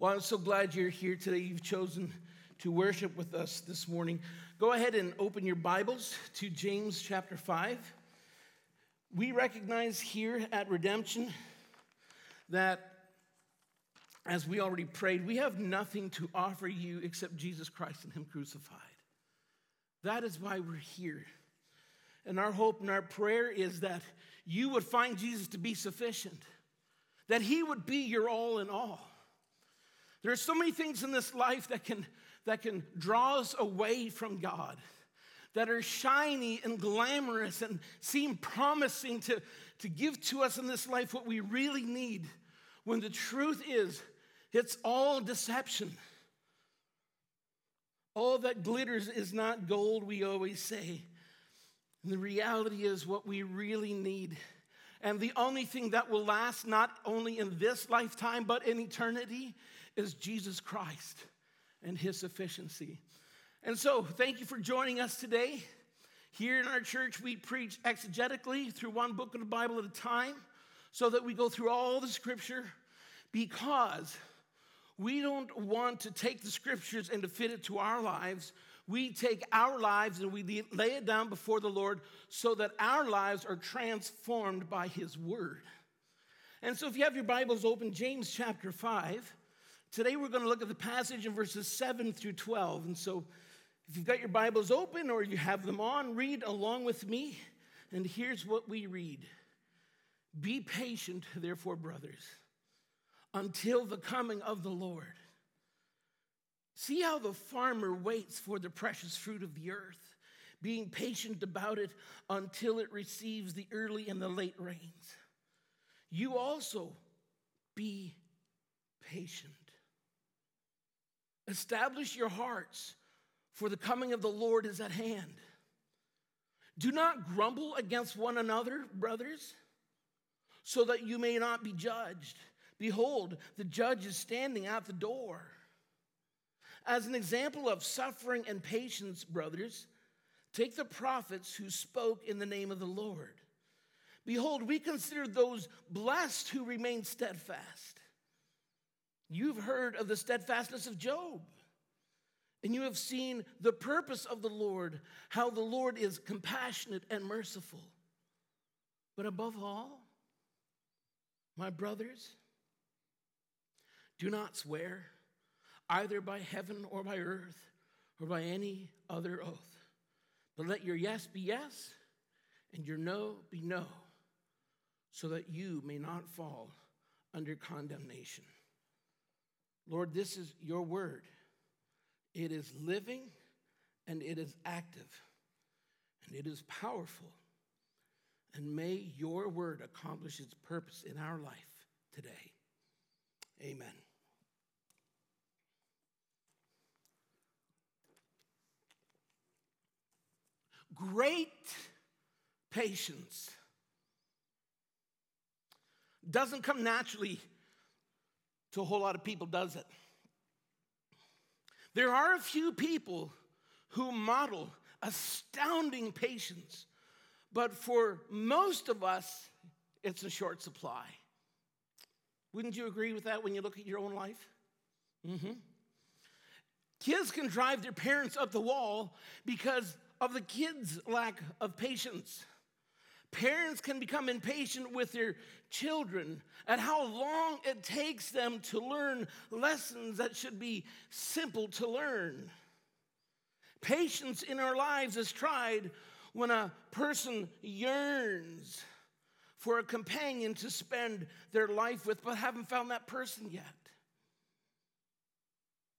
Well, I'm so glad you're here today. You've chosen to worship with us this morning. Go ahead and open your Bibles to James chapter 5. We recognize here at Redemption that, as we already prayed, we have nothing to offer you except Jesus Christ and Him crucified. That is why we're here. And our hope and our prayer is that you would find Jesus to be sufficient, that He would be your all in all there are so many things in this life that can, that can draw us away from God, that are shiny and glamorous and seem promising to, to give to us in this life what we really need, when the truth is, it's all deception. All that glitters is not gold, we always say. And the reality is, what we really need. And the only thing that will last, not only in this lifetime, but in eternity, is Jesus Christ and his sufficiency. And so, thank you for joining us today. Here in our church, we preach exegetically through one book of the Bible at a time so that we go through all the scripture because we don't want to take the scriptures and to fit it to our lives. We take our lives and we lay it down before the Lord so that our lives are transformed by His Word. And so, if you have your Bibles open, James chapter 5, Today we're going to look at the passage in verses 7 through 12. And so if you've got your Bibles open or you have them on, read along with me. And here's what we read Be patient, therefore, brothers, until the coming of the Lord. See how the farmer waits for the precious fruit of the earth, being patient about it until it receives the early and the late rains. You also be patient. Establish your hearts, for the coming of the Lord is at hand. Do not grumble against one another, brothers, so that you may not be judged. Behold, the judge is standing at the door. As an example of suffering and patience, brothers, take the prophets who spoke in the name of the Lord. Behold, we consider those blessed who remain steadfast. You've heard of the steadfastness of Job, and you have seen the purpose of the Lord, how the Lord is compassionate and merciful. But above all, my brothers, do not swear either by heaven or by earth or by any other oath, but let your yes be yes and your no be no, so that you may not fall under condemnation. Lord, this is your word. It is living and it is active and it is powerful. And may your word accomplish its purpose in our life today. Amen. Great patience doesn't come naturally to a whole lot of people, does it? There are a few people who model astounding patience, but for most of us, it's a short supply. Wouldn't you agree with that when you look at your own life? Mm-hmm. Kids can drive their parents up the wall because of the kids' lack of patience. Parents can become impatient with their children at how long it takes them to learn lessons that should be simple to learn. Patience in our lives is tried when a person yearns for a companion to spend their life with, but haven't found that person yet.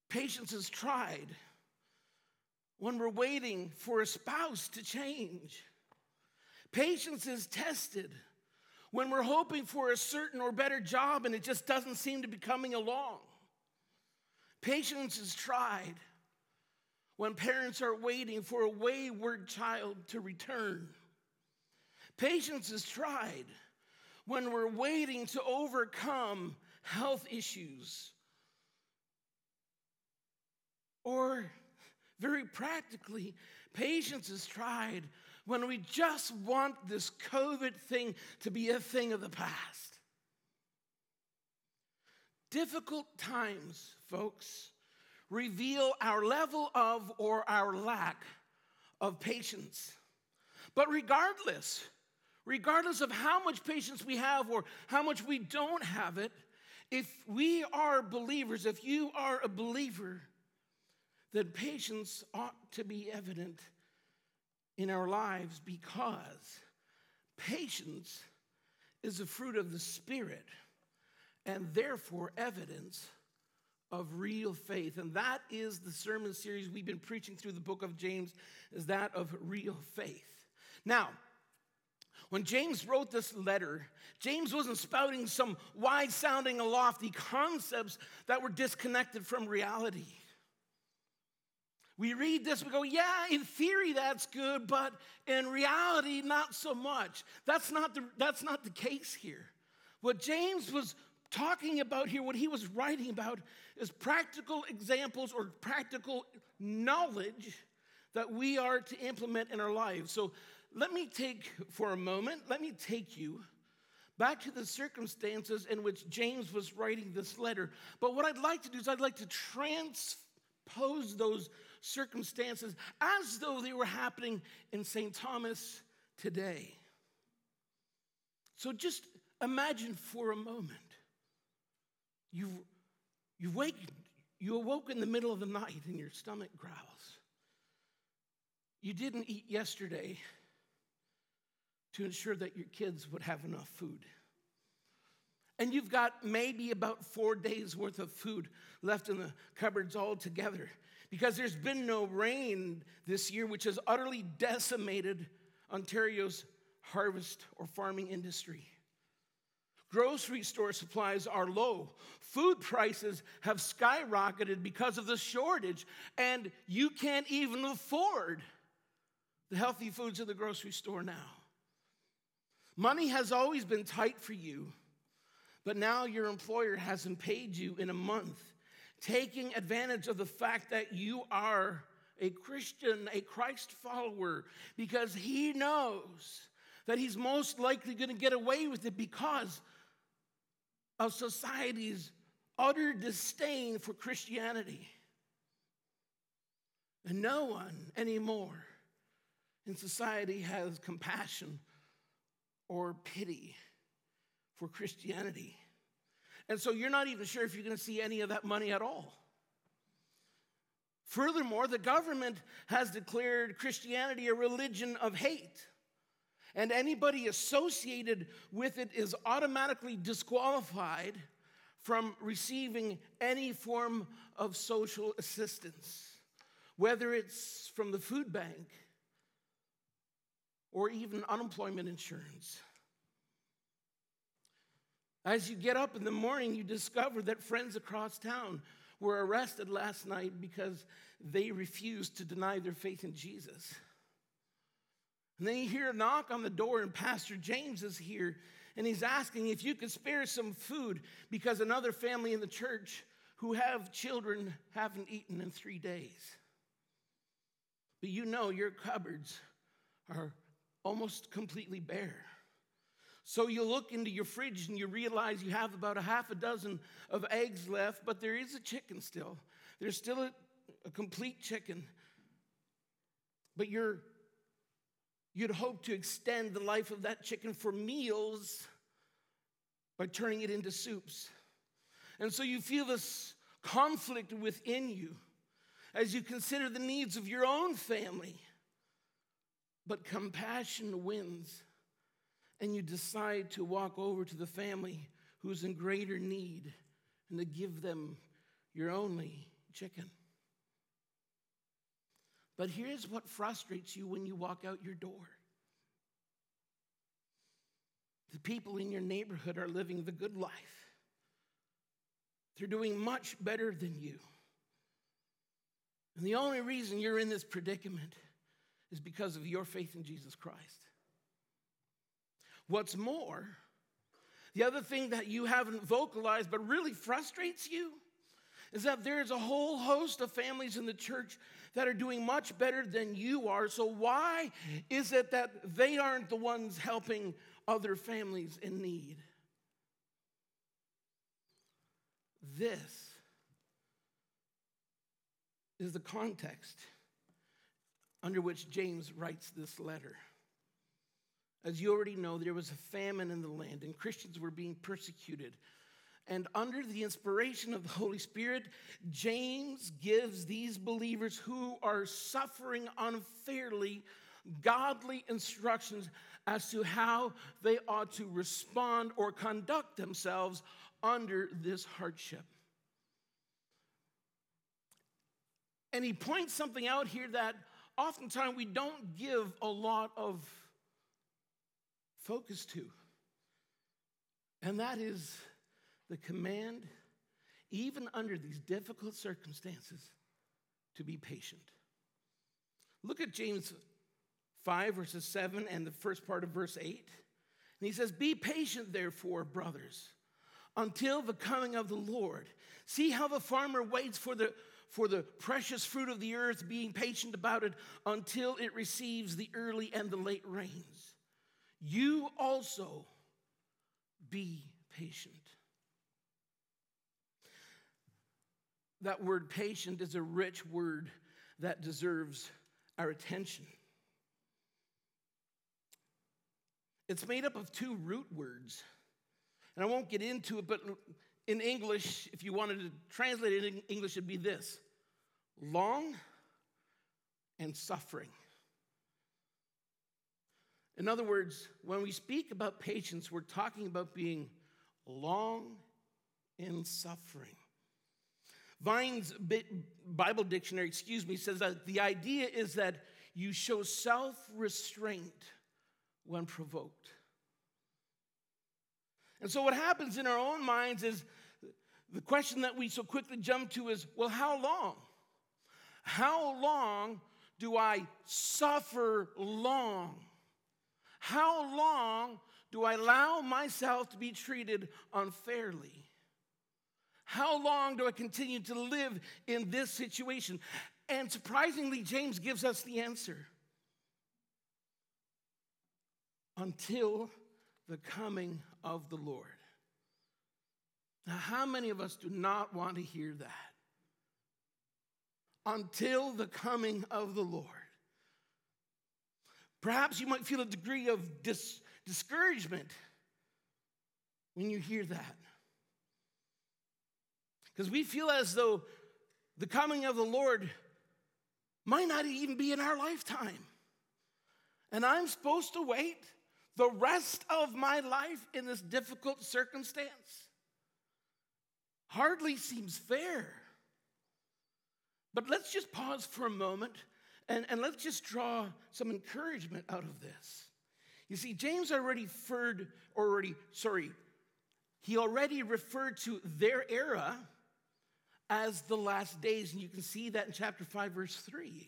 Patience is tried when we're waiting for a spouse to change. Patience is tested when we're hoping for a certain or better job and it just doesn't seem to be coming along. Patience is tried when parents are waiting for a wayward child to return. Patience is tried when we're waiting to overcome health issues. Or, very practically, patience is tried when we just want this COVID thing to be a thing of the past. Difficult times, folks, reveal our level of or our lack of patience. But regardless, regardless of how much patience we have or how much we don't have it, if we are believers, if you are a believer, then patience ought to be evident in our lives because patience is a fruit of the Spirit and therefore evidence of real faith. And that is the sermon series we've been preaching through the book of James, is that of real faith. Now, when James wrote this letter, James wasn't spouting some wide sounding and lofty concepts that were disconnected from reality. We read this, we go, yeah, in theory that's good, but in reality, not so much. That's not the, that's not the case here. What James was talking about here, what he was writing about, is practical examples or practical knowledge that we are to implement in our lives. So let me take, for a moment, let me take you back to the circumstances in which James was writing this letter. But what I'd like to do is I'd like to transpose those circumstances as though they were happening in St. Thomas today. So just imagine for a moment you you wake you awoke in the middle of the night and your stomach growls. You didn't eat yesterday to ensure that your kids would have enough food. And you've got maybe about four days worth of food left in the cupboards altogether because there's been no rain this year, which has utterly decimated Ontario's harvest or farming industry. Grocery store supplies are low. Food prices have skyrocketed because of the shortage, and you can't even afford the healthy foods in the grocery store now. Money has always been tight for you, but now your employer hasn't paid you in a month taking advantage of the fact that you are a Christian, a Christ follower, because he knows that he's most likely going to get away with it because of society's utter disdain for Christianity. And no one anymore in society has compassion or pity for Christianity. And so you're not even sure if you're going to see any of that money at all. Furthermore, the government has declared Christianity a religion of hate. And anybody associated with it is automatically disqualified from receiving any form of social assistance, whether it's from the food bank or even unemployment insurance. As you get up in the morning, you discover that friends across town were arrested last night because they refused to deny their faith in Jesus. And then you hear a knock on the door, and Pastor James is here, and he's asking if you could spare some food because another family in the church who have children haven't eaten in three days. But you know your cupboards are almost completely bare. So you look into your fridge and you realize you have about a half a dozen of eggs left, but there is a chicken still. There's still a, a complete chicken. But you're you'd hope to extend the life of that chicken for meals by turning it into soups. And so you feel this conflict within you as you consider the needs of your own family. But compassion wins and you decide to walk over to the family who's in greater need and to give them your only chicken. But here's what frustrates you when you walk out your door the people in your neighborhood are living the good life, they're doing much better than you. And the only reason you're in this predicament is because of your faith in Jesus Christ. What's more, the other thing that you haven't vocalized but really frustrates you is that there's a whole host of families in the church that are doing much better than you are. So, why is it that they aren't the ones helping other families in need? This is the context under which James writes this letter. As you already know, there was a famine in the land, and Christians were being persecuted. And under the inspiration of the Holy Spirit, James gives these believers who are suffering unfairly godly instructions as to how they ought to respond or conduct themselves under this hardship. And he points something out here that oftentimes we don't give a lot of focus to. And that is the command, even under these difficult circumstances, to be patient. Look at James 5, verses 7 and the first part of verse 8. And he says, Be patient, therefore, brothers, until the coming of the Lord. See how the farmer waits for the, for the precious fruit of the earth, being patient about it until it receives the early and the late rains. You also be patient. That word patient is a rich word that deserves our attention. It's made up of two root words. And I won't get into it, but in English, if you wanted to translate it in English, it'd be this long and suffering. In other words, when we speak about patience, we're talking about being long in suffering. Vine's Bible Dictionary, excuse me, says that the idea is that you show self restraint when provoked. And so, what happens in our own minds is the question that we so quickly jump to is well, how long? How long do I suffer long? How long do I allow myself to be treated unfairly? How long do I continue to live in this situation? And surprisingly, James gives us the answer until the coming of the Lord. Now, how many of us do not want to hear that? Until the coming of the Lord. Perhaps you might feel a degree of dis- discouragement when you hear that. Because we feel as though the coming of the Lord might not even be in our lifetime. And I'm supposed to wait the rest of my life in this difficult circumstance? Hardly seems fair. But let's just pause for a moment and, and let's just draw some encouragement out of this. You see, James already referred, already, sorry, he already referred to their era as the last days, and you can see that in chapter 5, verse 3.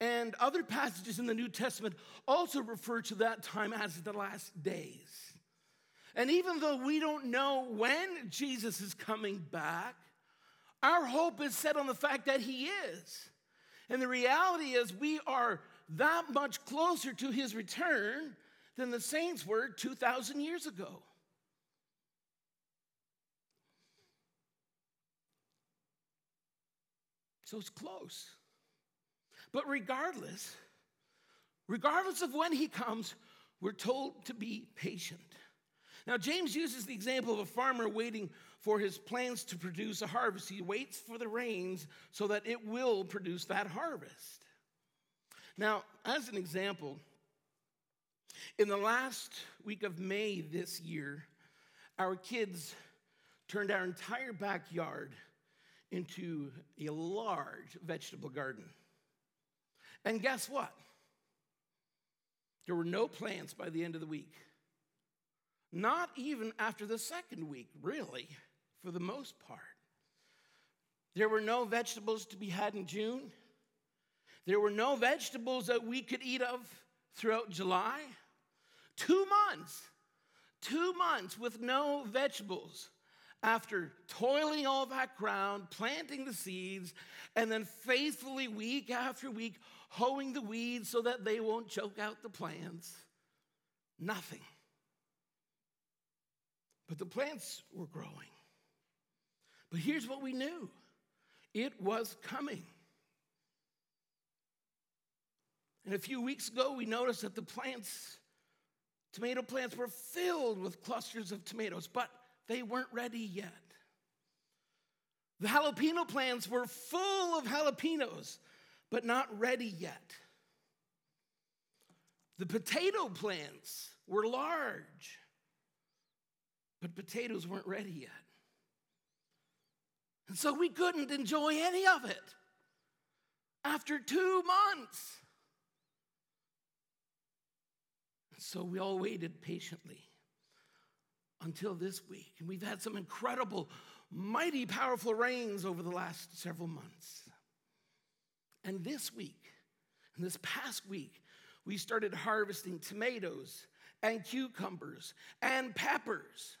And other passages in the New Testament also refer to that time as the last days. And even though we don't know when Jesus is coming back, our hope is set on the fact that he is. And the reality is, we are that much closer to his return than the saints were 2,000 years ago. So it's close. But regardless, regardless of when he comes, we're told to be patient. Now, James uses the example of a farmer waiting for his plants to produce a harvest. He waits for the rains so that it will produce that harvest. Now, as an example, in the last week of May this year, our kids turned our entire backyard into a large vegetable garden. And guess what? There were no plants by the end of the week. Not even after the second week, really, for the most part. There were no vegetables to be had in June. There were no vegetables that we could eat of throughout July. Two months, two months with no vegetables after toiling all that ground, planting the seeds, and then faithfully, week after week, hoeing the weeds so that they won't choke out the plants. Nothing. But the plants were growing. But here's what we knew it was coming. And a few weeks ago, we noticed that the plants, tomato plants, were filled with clusters of tomatoes, but they weren't ready yet. The jalapeno plants were full of jalapenos, but not ready yet. The potato plants were large, but potatoes weren't ready yet. And so we couldn't enjoy any of it after two months. So we all waited patiently until this week. And we've had some incredible, mighty, powerful rains over the last several months. And this week, and this past week, we started harvesting tomatoes and cucumbers and peppers.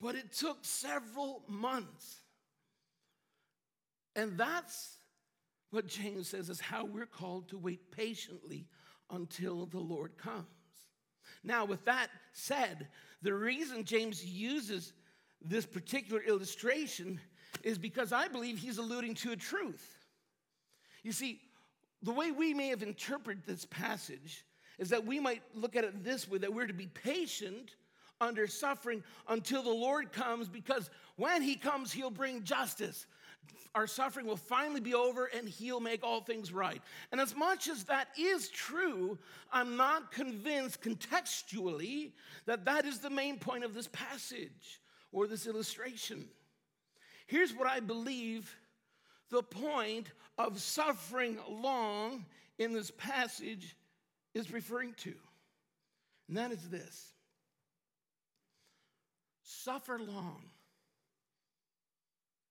But it took several months. And that's what James says is how we're called to wait patiently until the Lord comes. Now, with that said, the reason James uses this particular illustration is because I believe he's alluding to a truth. You see, the way we may have interpreted this passage is that we might look at it this way that we're to be patient under suffering until the Lord comes, because when he comes, he'll bring justice. Our suffering will finally be over and he'll make all things right. And as much as that is true, I'm not convinced contextually that that is the main point of this passage or this illustration. Here's what I believe the point of suffering long in this passage is referring to. And that is this suffer long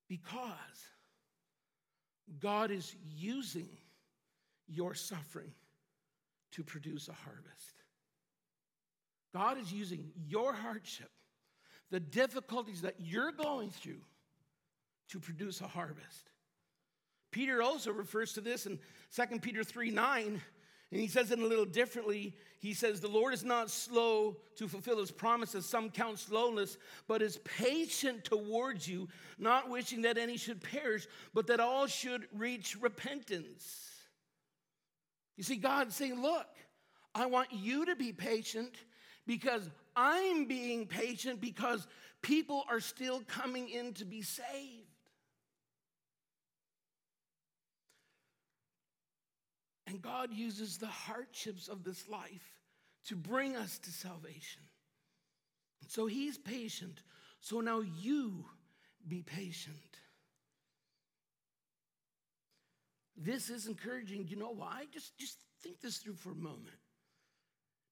because God is using your suffering to produce a harvest. God is using your hardship, the difficulties that you're going through, to produce a harvest. Peter also refers to this in 2 Peter 3 9, and he says it a little differently. He says, The Lord is not slow to fulfill his promises, some count slowness, but is patient towards you, not wishing that any should perish, but that all should reach repentance. You see, God's saying, Look, I want you to be patient because I'm being patient because people are still coming in to be saved. And God uses the hardships of this life to bring us to salvation. So He's patient. So now you be patient. This is encouraging. You know why? Just, just think this through for a moment.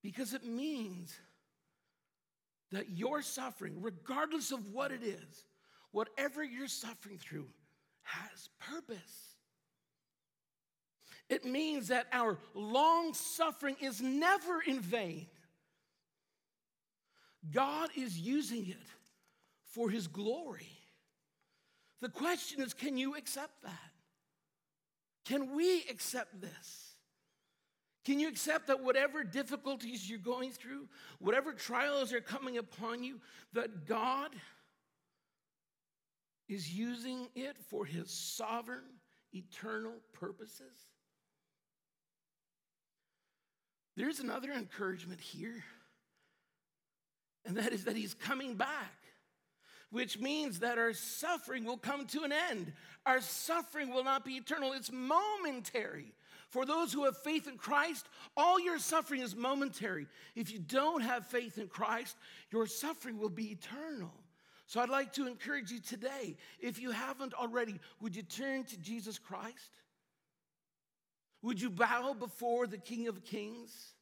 Because it means that your suffering, regardless of what it is, whatever you're suffering through, has purpose. It means that our long suffering is never in vain. God is using it for his glory. The question is can you accept that? Can we accept this? Can you accept that whatever difficulties you're going through, whatever trials are coming upon you, that God is using it for his sovereign, eternal purposes? There's another encouragement here, and that is that he's coming back, which means that our suffering will come to an end. Our suffering will not be eternal, it's momentary. For those who have faith in Christ, all your suffering is momentary. If you don't have faith in Christ, your suffering will be eternal. So I'd like to encourage you today, if you haven't already, would you turn to Jesus Christ? Would you bow before the King of Kings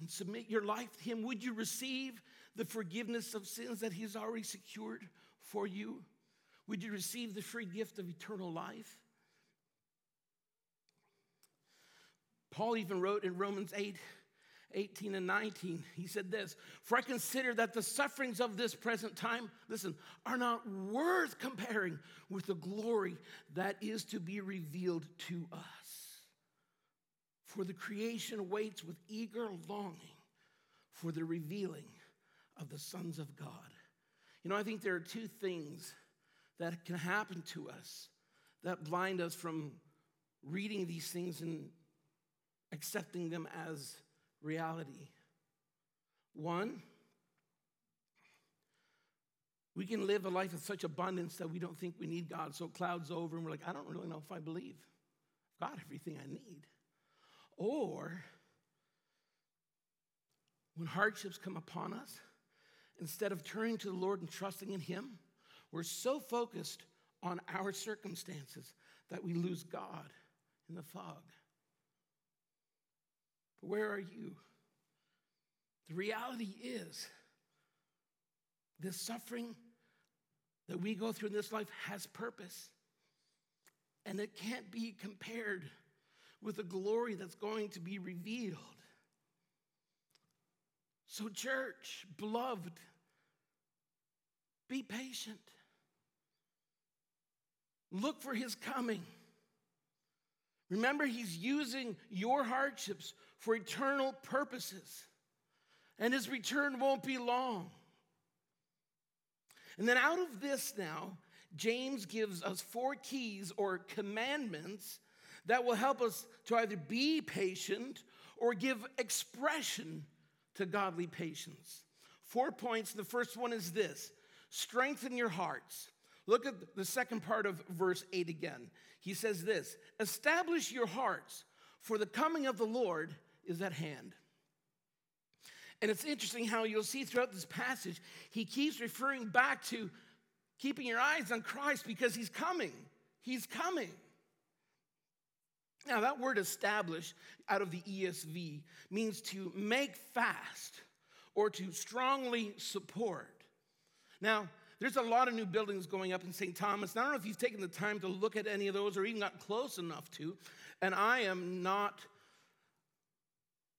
and submit your life to Him? Would you receive the forgiveness of sins that He's already secured for you? Would you receive the free gift of eternal life? Paul even wrote in Romans 8 18 and 19, he said this For I consider that the sufferings of this present time, listen, are not worth comparing with the glory that is to be revealed to us. For the creation waits with eager longing for the revealing of the sons of God. You know, I think there are two things that can happen to us that blind us from reading these things and accepting them as reality. One, we can live a life of such abundance that we don't think we need God. So clouds over and we're like, I don't really know if I believe. I've got everything I need. Or when hardships come upon us, instead of turning to the Lord and trusting in Him, we're so focused on our circumstances that we lose God in the fog. But where are you? The reality is, this suffering that we go through in this life has purpose. And it can't be compared with the glory that's going to be revealed. So, church, beloved, be patient. Look for his coming. Remember, he's using your hardships for eternal purposes, and his return won't be long. And then out of this now, James gives us four keys or commandments that will help us to either be patient or give expression to godly patience. Four points. The first one is this strengthen your hearts. Look at the second part of verse 8 again. He says this Establish your hearts, for the coming of the Lord is at hand. And it's interesting how you'll see throughout this passage, he keeps referring back to keeping your eyes on Christ because he's coming. He's coming. Now, that word establish out of the ESV means to make fast or to strongly support. Now, there's a lot of new buildings going up in St. Thomas. And I don't know if you've taken the time to look at any of those or even got close enough to. And I am not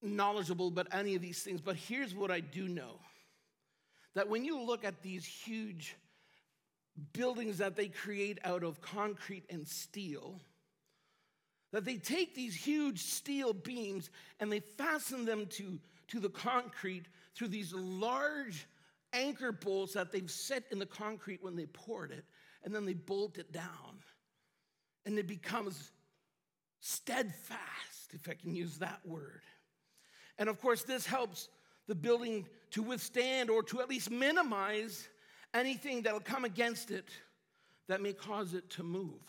knowledgeable about any of these things, but here's what I do know that when you look at these huge buildings that they create out of concrete and steel, that they take these huge steel beams and they fasten them to, to the concrete through these large anchor bolts that they've set in the concrete when they poured it, and then they bolt it down. And it becomes steadfast, if I can use that word. And of course, this helps the building to withstand or to at least minimize anything that'll come against it that may cause it to move.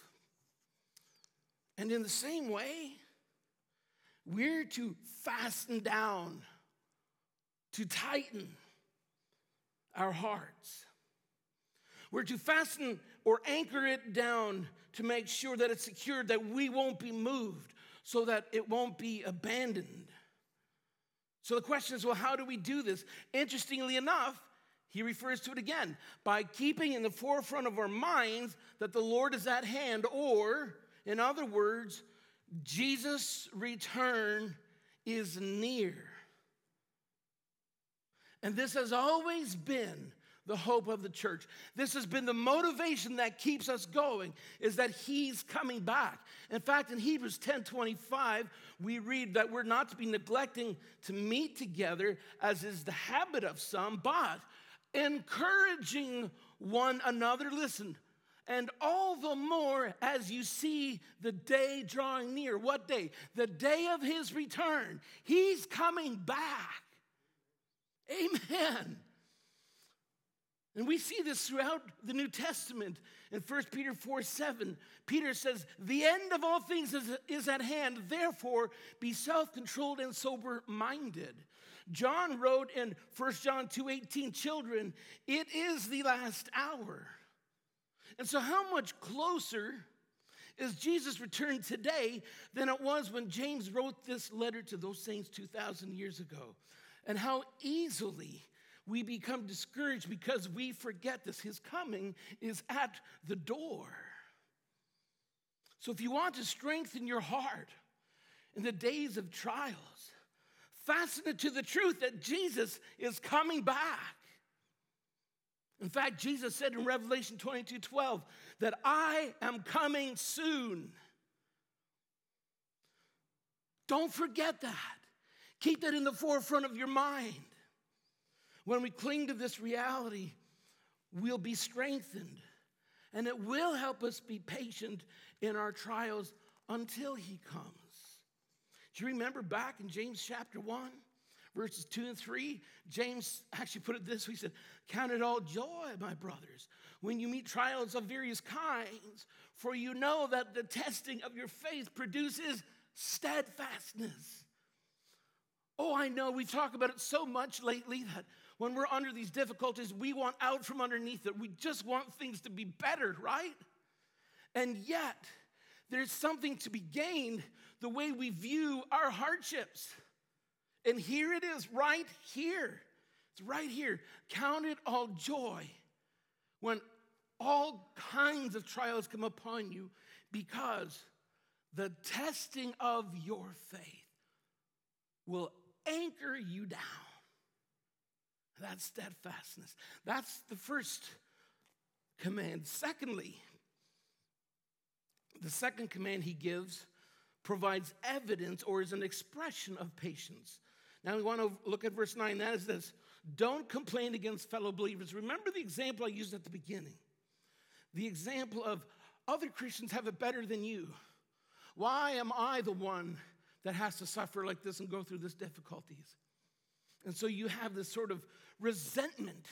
And in the same way, we're to fasten down, to tighten our hearts. We're to fasten or anchor it down to make sure that it's secured, that we won't be moved, so that it won't be abandoned. So the question is well, how do we do this? Interestingly enough, he refers to it again by keeping in the forefront of our minds that the Lord is at hand, or, in other words, Jesus' return is near. And this has always been the hope of the church. This has been the motivation that keeps us going is that he's coming back. In fact, in Hebrews 10 25, we read that we're not to be neglecting to meet together, as is the habit of some, but encouraging one another. Listen, and all the more as you see the day drawing near. What day? The day of his return. He's coming back. Amen. And we see this throughout the New Testament. In 1 Peter 4 7, Peter says, The end of all things is, is at hand, therefore be self controlled and sober minded. John wrote in 1 John 2 18, Children, it is the last hour. And so, how much closer is Jesus' return today than it was when James wrote this letter to those saints 2,000 years ago? And how easily we become discouraged because we forget this. His coming is at the door. So if you want to strengthen your heart in the days of trials, fasten it to the truth that Jesus is coming back. In fact, Jesus said in Revelation 22 12 that I am coming soon. Don't forget that. Keep that in the forefront of your mind when we cling to this reality, we'll be strengthened. And it will help us be patient in our trials until he comes. Do you remember back in James chapter 1, verses 2 and 3? James actually put it this way He said, Count it all joy, my brothers, when you meet trials of various kinds, for you know that the testing of your faith produces steadfastness. Oh, I know we talk about it so much lately that when we're under these difficulties, we want out from underneath it. We just want things to be better, right? And yet, there's something to be gained the way we view our hardships. And here it is, right here. It's right here. Count it all joy when all kinds of trials come upon you because the testing of your faith will anchor you down. That's steadfastness. That's the first command. Secondly, the second command he gives provides evidence or is an expression of patience. Now we want to look at verse 9. That is this Don't complain against fellow believers. Remember the example I used at the beginning the example of other Christians have it better than you. Why am I the one that has to suffer like this and go through these difficulties? And so you have this sort of resentment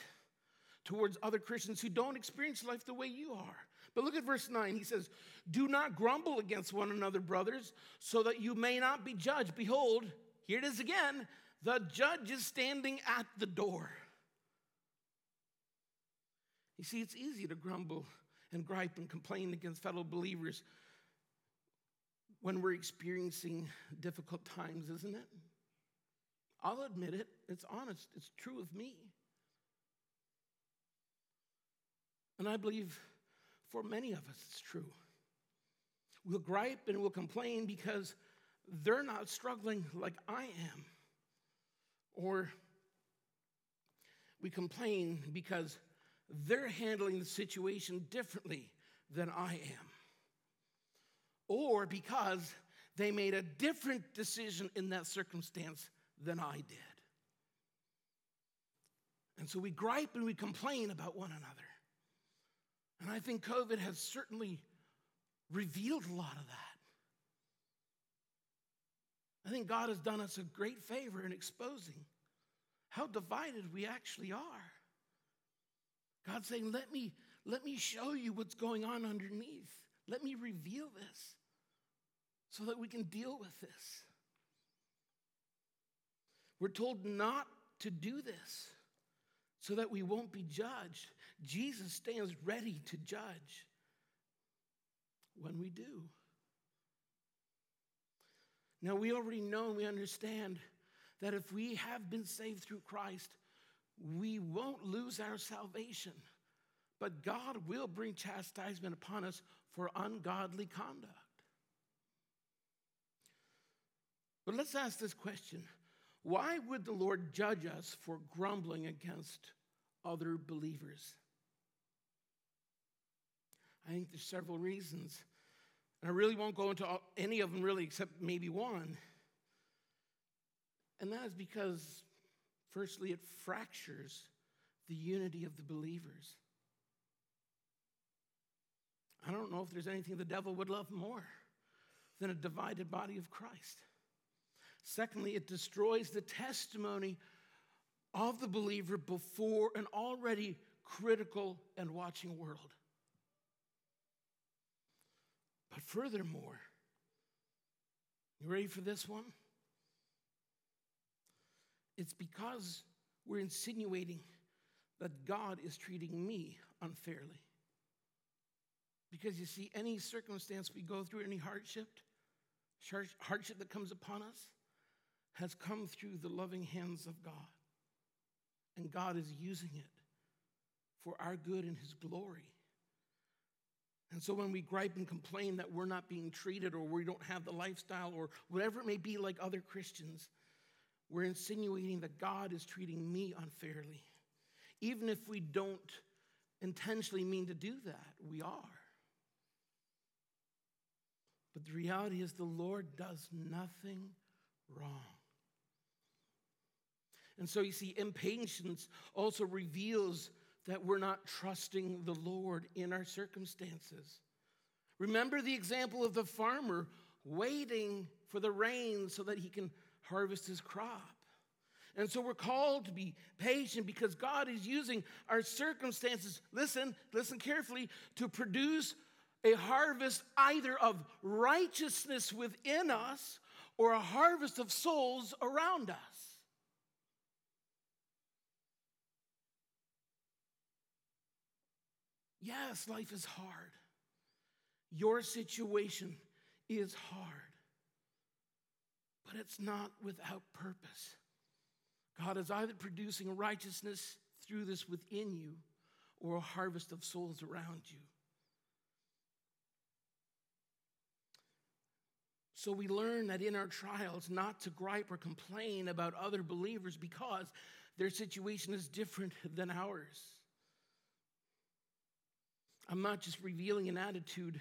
towards other Christians who don't experience life the way you are. But look at verse 9. He says, Do not grumble against one another, brothers, so that you may not be judged. Behold, here it is again the judge is standing at the door. You see, it's easy to grumble and gripe and complain against fellow believers when we're experiencing difficult times, isn't it? I'll admit it. It's honest. It's true of me. And I believe for many of us it's true. We'll gripe and we'll complain because they're not struggling like I am. Or we complain because they're handling the situation differently than I am. Or because they made a different decision in that circumstance than I did. And so we gripe and we complain about one another. And I think COVID has certainly revealed a lot of that. I think God has done us a great favor in exposing how divided we actually are. God's saying, let me, let me show you what's going on underneath. Let me reveal this so that we can deal with this. We're told not to do this so that we won't be judged. Jesus stands ready to judge when we do. Now, we already know and we understand that if we have been saved through Christ, we won't lose our salvation, but God will bring chastisement upon us for ungodly conduct. But let's ask this question Why would the Lord judge us for grumbling against other believers? I think there's several reasons. And I really won't go into any of them, really, except maybe one. And that is because Firstly, it fractures the unity of the believers. I don't know if there's anything the devil would love more than a divided body of Christ. Secondly, it destroys the testimony of the believer before an already critical and watching world. But furthermore, you ready for this one? It's because we're insinuating that God is treating me unfairly. Because you see, any circumstance we go through, any hardship, hardship that comes upon us, has come through the loving hands of God. And God is using it for our good and His glory. And so when we gripe and complain that we're not being treated or we don't have the lifestyle or whatever it may be like other Christians, we're insinuating that God is treating me unfairly. Even if we don't intentionally mean to do that, we are. But the reality is, the Lord does nothing wrong. And so you see, impatience also reveals that we're not trusting the Lord in our circumstances. Remember the example of the farmer waiting for the rain so that he can harvest his crop. And so we're called to be patient because God is using our circumstances, listen, listen carefully, to produce a harvest either of righteousness within us or a harvest of souls around us. Yes, life is hard. Your situation is hard, but it's not without purpose. God is either producing righteousness through this within you or a harvest of souls around you. So we learn that in our trials not to gripe or complain about other believers because their situation is different than ours. I'm not just revealing an attitude,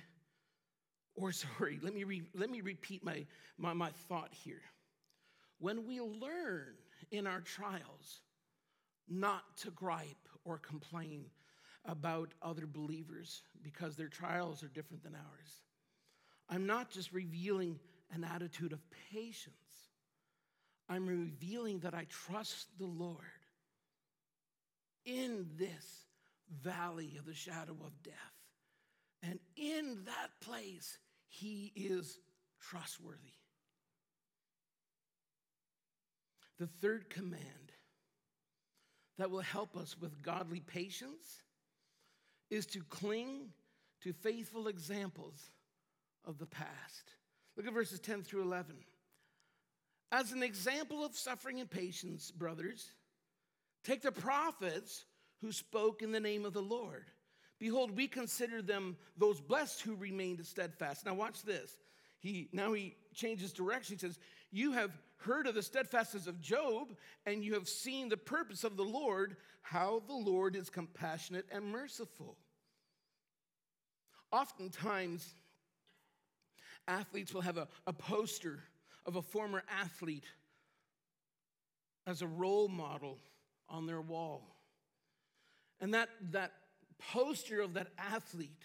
or sorry, let me, re, let me repeat my, my, my thought here. When we learn in our trials not to gripe or complain about other believers because their trials are different than ours, I'm not just revealing an attitude of patience, I'm revealing that I trust the Lord in this valley of the shadow of death. And in that place, he is trustworthy. The third command that will help us with godly patience is to cling to faithful examples of the past. Look at verses 10 through 11. As an example of suffering and patience, brothers, take the prophets who spoke in the name of the Lord. Behold, we consider them those blessed who remained steadfast. Now, watch this. He now he changes direction. He says, You have heard of the steadfastness of Job, and you have seen the purpose of the Lord, how the Lord is compassionate and merciful. Oftentimes, athletes will have a, a poster of a former athlete as a role model on their wall. And that, that poster of that athlete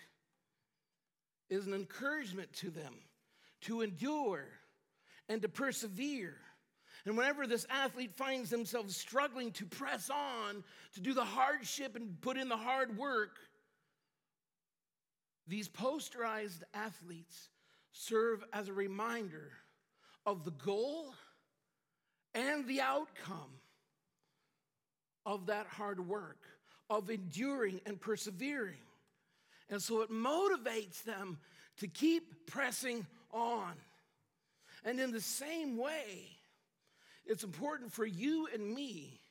is an encouragement to them to endure and to persevere. And whenever this athlete finds themselves struggling to press on, to do the hardship and put in the hard work, these posterized athletes serve as a reminder of the goal and the outcome of that hard work, of enduring and persevering. And so it motivates them to keep pressing on. And in the same way, it's important for you and me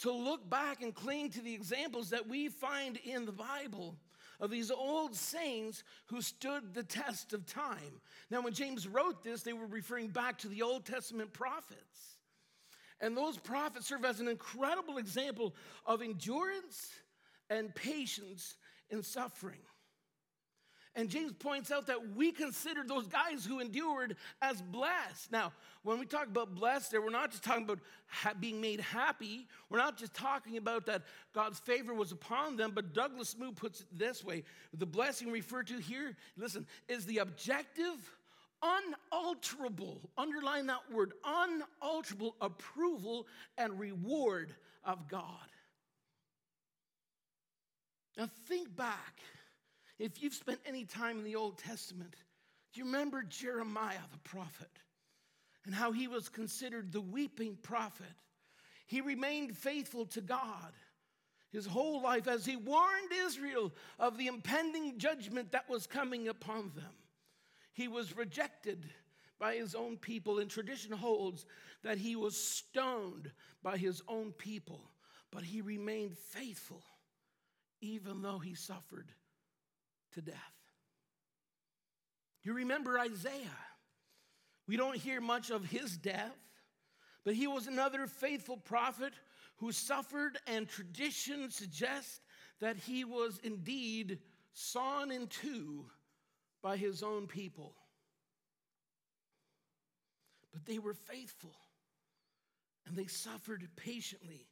to look back and cling to the examples that we find in the Bible of these old saints who stood the test of time. Now, when James wrote this, they were referring back to the Old Testament prophets. And those prophets serve as an incredible example of endurance and patience in suffering. And James points out that we consider those guys who endured as blessed. Now, when we talk about blessed there, we're not just talking about ha- being made happy. We're not just talking about that God's favor was upon them, but Douglas Moo puts it this way the blessing referred to here, listen, is the objective, unalterable, underline that word, unalterable approval and reward of God. Now, think back if you've spent any time in the Old Testament, do you remember Jeremiah the prophet and how he was considered the weeping prophet? He remained faithful to God his whole life as he warned Israel of the impending judgment that was coming upon them. He was rejected by his own people, and tradition holds that he was stoned by his own people, but he remained faithful even though he suffered to death. You remember Isaiah. We don't hear much of his death, but he was another faithful prophet who suffered, and tradition suggests that he was indeed sawn in two by his own people. But they were faithful and they suffered patiently,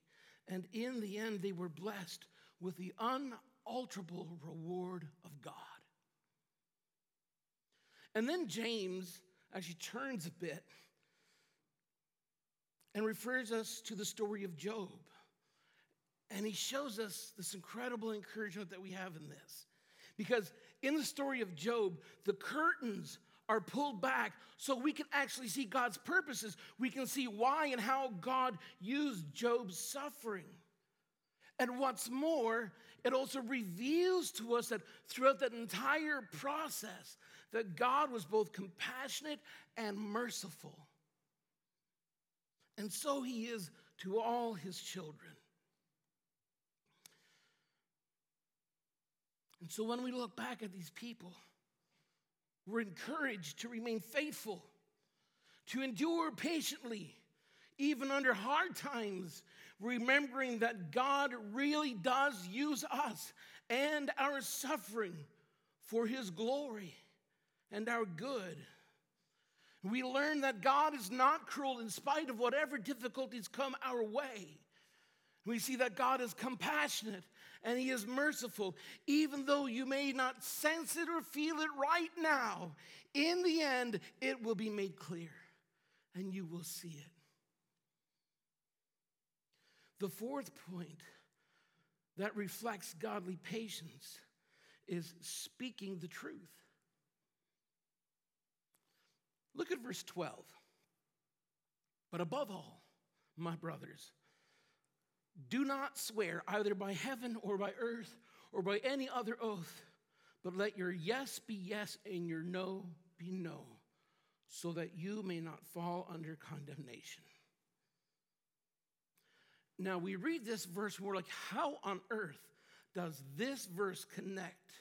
and in the end, they were blessed with the unalterable reward of God. And then James actually turns a bit and refers us to the story of Job. And he shows us this incredible encouragement that we have in this. Because in the story of Job, the curtains are pulled back so we can actually see God's purposes. We can see why and how God used Job's suffering. And what's more, it also reveals to us that throughout that entire process, that God was both compassionate and merciful. And so he is to all his children. And so when we look back at these people, we're encouraged to remain faithful, to endure patiently, even under hard times, remembering that God really does use us and our suffering for His glory and our good. We learn that God is not cruel in spite of whatever difficulties come our way. We see that God is compassionate and He is merciful, even though you may not sense it or feel it right now. In the end, it will be made clear and you will see it. The fourth point that reflects godly patience is speaking the truth. Look at verse 12. But above all, my brothers, do not swear either by heaven or by earth or by any other oath, but let your yes be yes and your no be no, so that you may not fall under condemnation. Now we read this verse, we're like, how on earth does this verse connect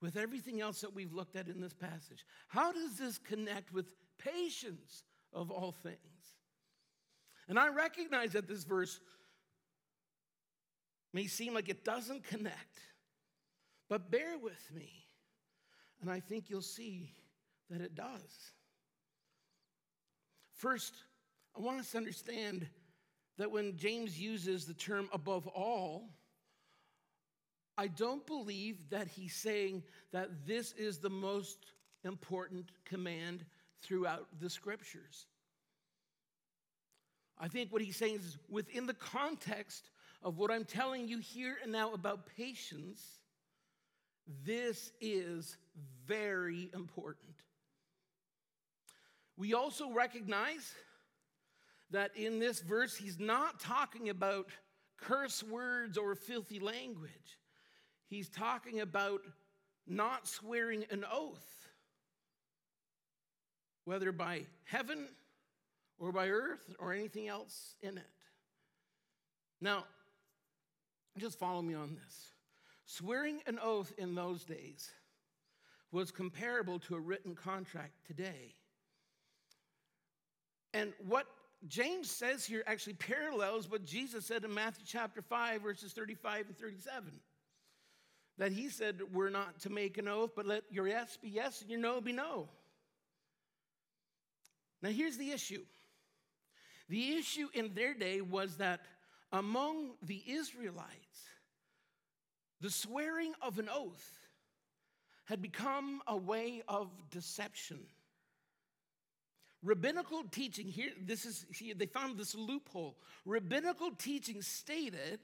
with everything else that we've looked at in this passage? How does this connect with patience of all things? And I recognize that this verse may seem like it doesn't connect, but bear with me, and I think you'll see that it does. First, I want us to understand that when James uses the term above all, I don't believe that he's saying that this is the most important command throughout the scriptures. I think what he's saying is within the context of what I'm telling you here and now about patience, this is very important. We also recognize that in this verse, he's not talking about curse words or filthy language. He's talking about not swearing an oath, whether by heaven or by earth or anything else in it. Now, just follow me on this. Swearing an oath in those days was comparable to a written contract today. And what James says here actually parallels what Jesus said in Matthew chapter 5, verses 35 and 37. That he said, We're not to make an oath, but let your yes be yes and your no be no. Now, here's the issue the issue in their day was that among the Israelites, the swearing of an oath had become a way of deception. Rabbinical teaching here, this is, see, they found this loophole. Rabbinical teaching stated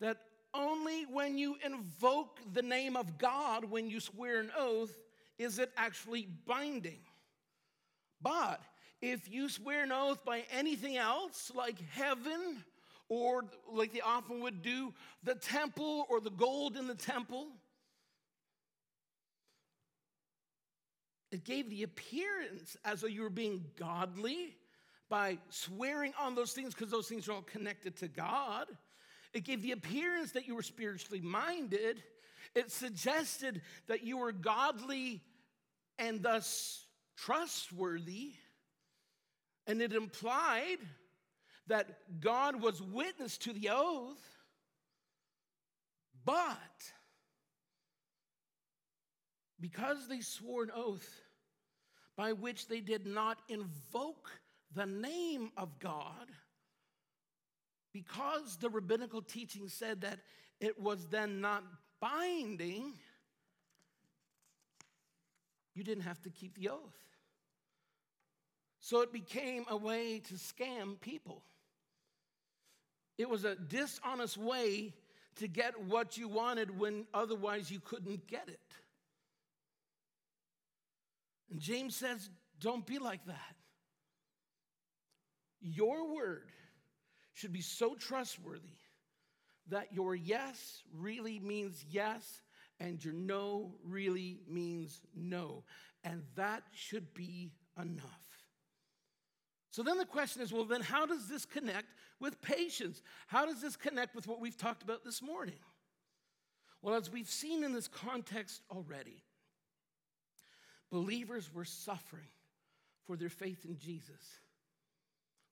that only when you invoke the name of God when you swear an oath is it actually binding. But if you swear an oath by anything else, like heaven, or like they often would do, the temple or the gold in the temple, It gave the appearance as though you were being godly by swearing on those things because those things are all connected to God. It gave the appearance that you were spiritually minded. It suggested that you were godly and thus trustworthy. And it implied that God was witness to the oath. But because they swore an oath by which they did not invoke the name of God, because the rabbinical teaching said that it was then not binding, you didn't have to keep the oath. So it became a way to scam people. It was a dishonest way to get what you wanted when otherwise you couldn't get it. And James says, don't be like that. Your word should be so trustworthy that your yes really means yes and your no really means no. And that should be enough. So then the question is well, then how does this connect with patience? How does this connect with what we've talked about this morning? Well, as we've seen in this context already, believers were suffering for their faith in Jesus,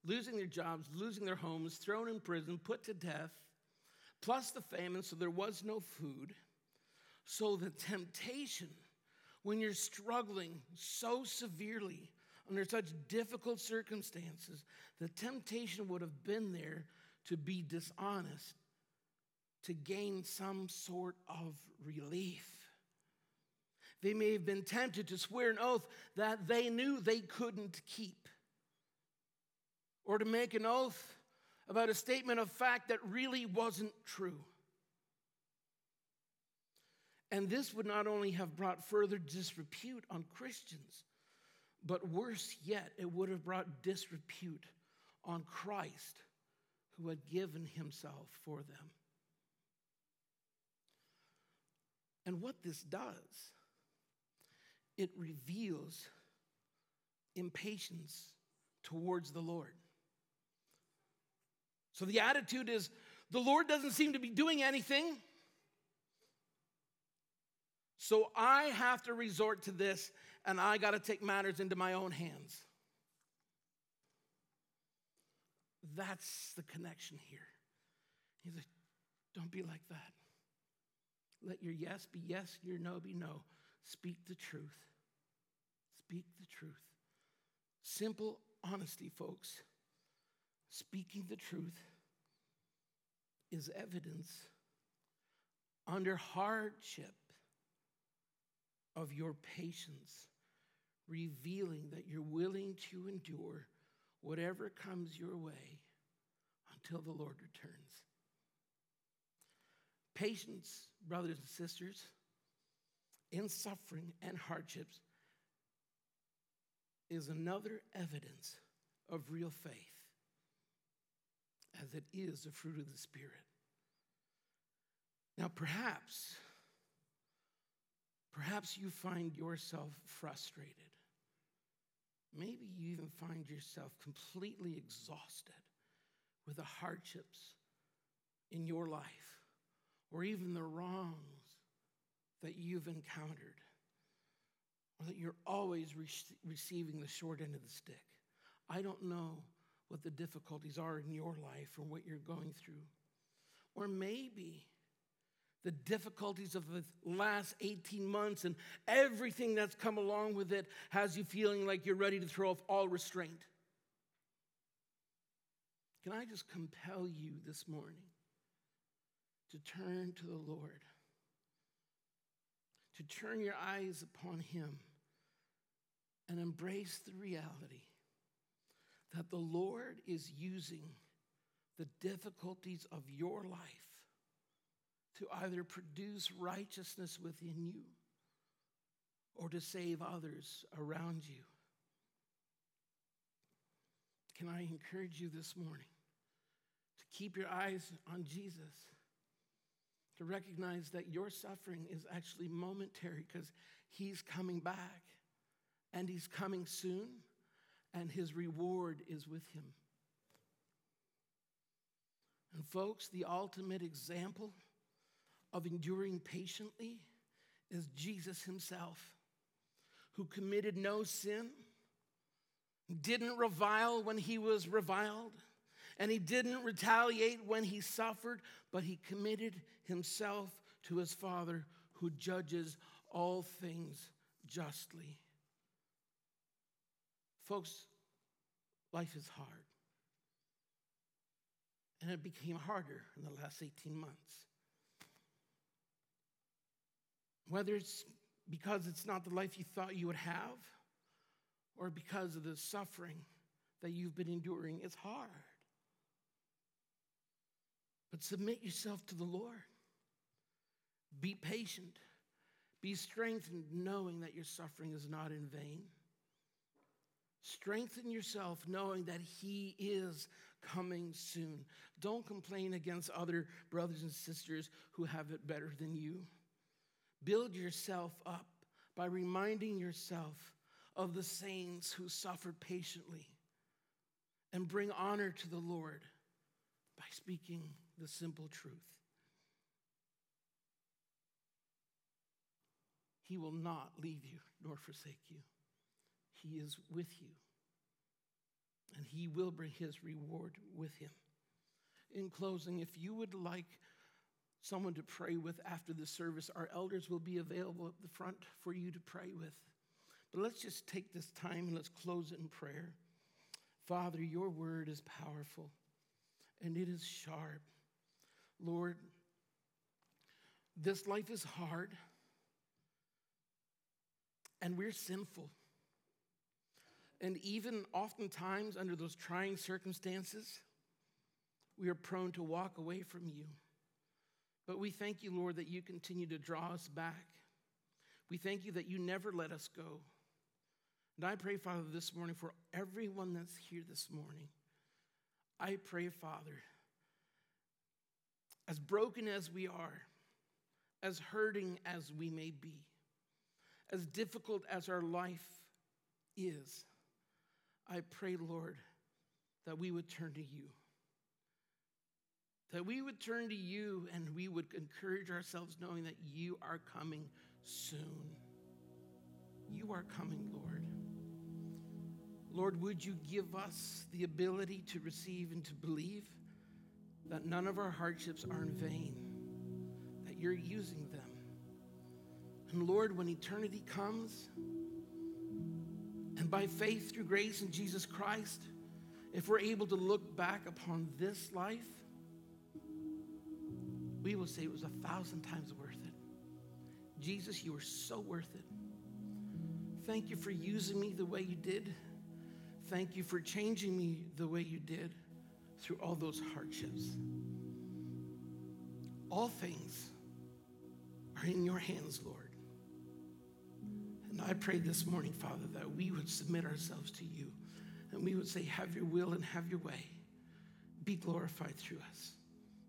losing their jobs, losing their homes, thrown in prison, put to death, plus the famine, so there was no food. So the temptation, when you're struggling so severely under such difficult circumstances, the temptation would have been there to be dishonest, to gain some sort of relief. They may have been tempted to swear an oath that they knew they couldn't keep, or to make an oath about a statement of fact that really wasn't true. And this would not only have brought further disrepute on Christians, but worse yet, it would have brought disrepute on Christ who had given himself for them. And what this does, it reveals impatience towards the Lord. So the attitude is the Lord doesn't seem to be doing anything. So I have to resort to this and I got to take matters into my own hands. That's the connection here. He's like, don't be like that. Let your yes be yes, your no be no. Speak the truth. Speak the truth. Simple honesty, folks. Speaking the truth is evidence under hardship of your patience revealing that you're willing to endure whatever comes your way until the Lord returns. Patience, brothers and sisters, in suffering and hardships is another evidence of real faith, as it is the fruit of the Spirit. Now, perhaps, perhaps you find yourself frustrated Maybe you even find yourself completely exhausted with the hardships in your life or even the wrongs that you've encountered or that you're always re- receiving the short end of the stick. I don't know what the difficulties are in your life or what you're going through. Or maybe the difficulties of the last 18 months and everything that's come along with it has you feeling like you're ready to throw off all restraint. Can I just compel you this morning to turn to the Lord, to turn your eyes upon Him and embrace the reality that the Lord is using the difficulties of your life to either produce righteousness within you or to save others around you. Can I encourage you this morning to keep your eyes on Jesus? To recognize that your suffering is actually momentary because he's coming back and he's coming soon and his reward is with him. And, folks, the ultimate example of enduring patiently is Jesus himself, who committed no sin, didn't revile when he was reviled, and he didn't retaliate when he suffered, but he committed himself to his Father who judges all things justly. Folks, life is hard. And it became harder in the last 18 months. Whether it's because it's not the life you thought you would have, or because of the suffering that you've been enduring, it's hard. But submit yourself to the Lord. Be patient. Be strengthened, knowing that your suffering is not in vain. Strengthen yourself, knowing that He is coming soon. Don't complain against other brothers and sisters who have it better than you. Build yourself up by reminding yourself of the saints who suffered patiently and bring honor to the Lord by speaking the simple truth. He will not leave you nor forsake you. He is with you, and He will bring His reward with Him. In closing, if you would like someone to pray with after the service, our elders will be available at the front for you to pray with. But let's just take this time and let's close it in prayer. Father, your word is powerful and it is sharp. Lord, this life is hard and we're sinful. And even oftentimes, under those trying circumstances, we are prone to walk away from you. But we thank you, Lord, that you continue to draw us back. We thank you that you never let us go. And I pray, Father, this morning for everyone that's here this morning. I pray, Father, as broken as we are, as hurting as we may be, as difficult as our life is, I pray, Lord, that we would turn to you. That we would turn to you and we would encourage ourselves knowing that you are coming soon. You are coming, Lord. Lord, would you give us the ability to receive and to believe that none of our hardships are in vain, that you're using them. And Lord, when eternity comes, and by faith through grace in Jesus Christ, if we're able to look back upon this life, we will say it was a thousand times worth it. Jesus, you were so worth it. Thank you for using me the way you did. Thank you for changing me the way you did through all those hardships. All things are in your hands, Lord. And I pray this morning, Father, that we would submit ourselves to you and we would say, Have your will and have your way. Be glorified through us.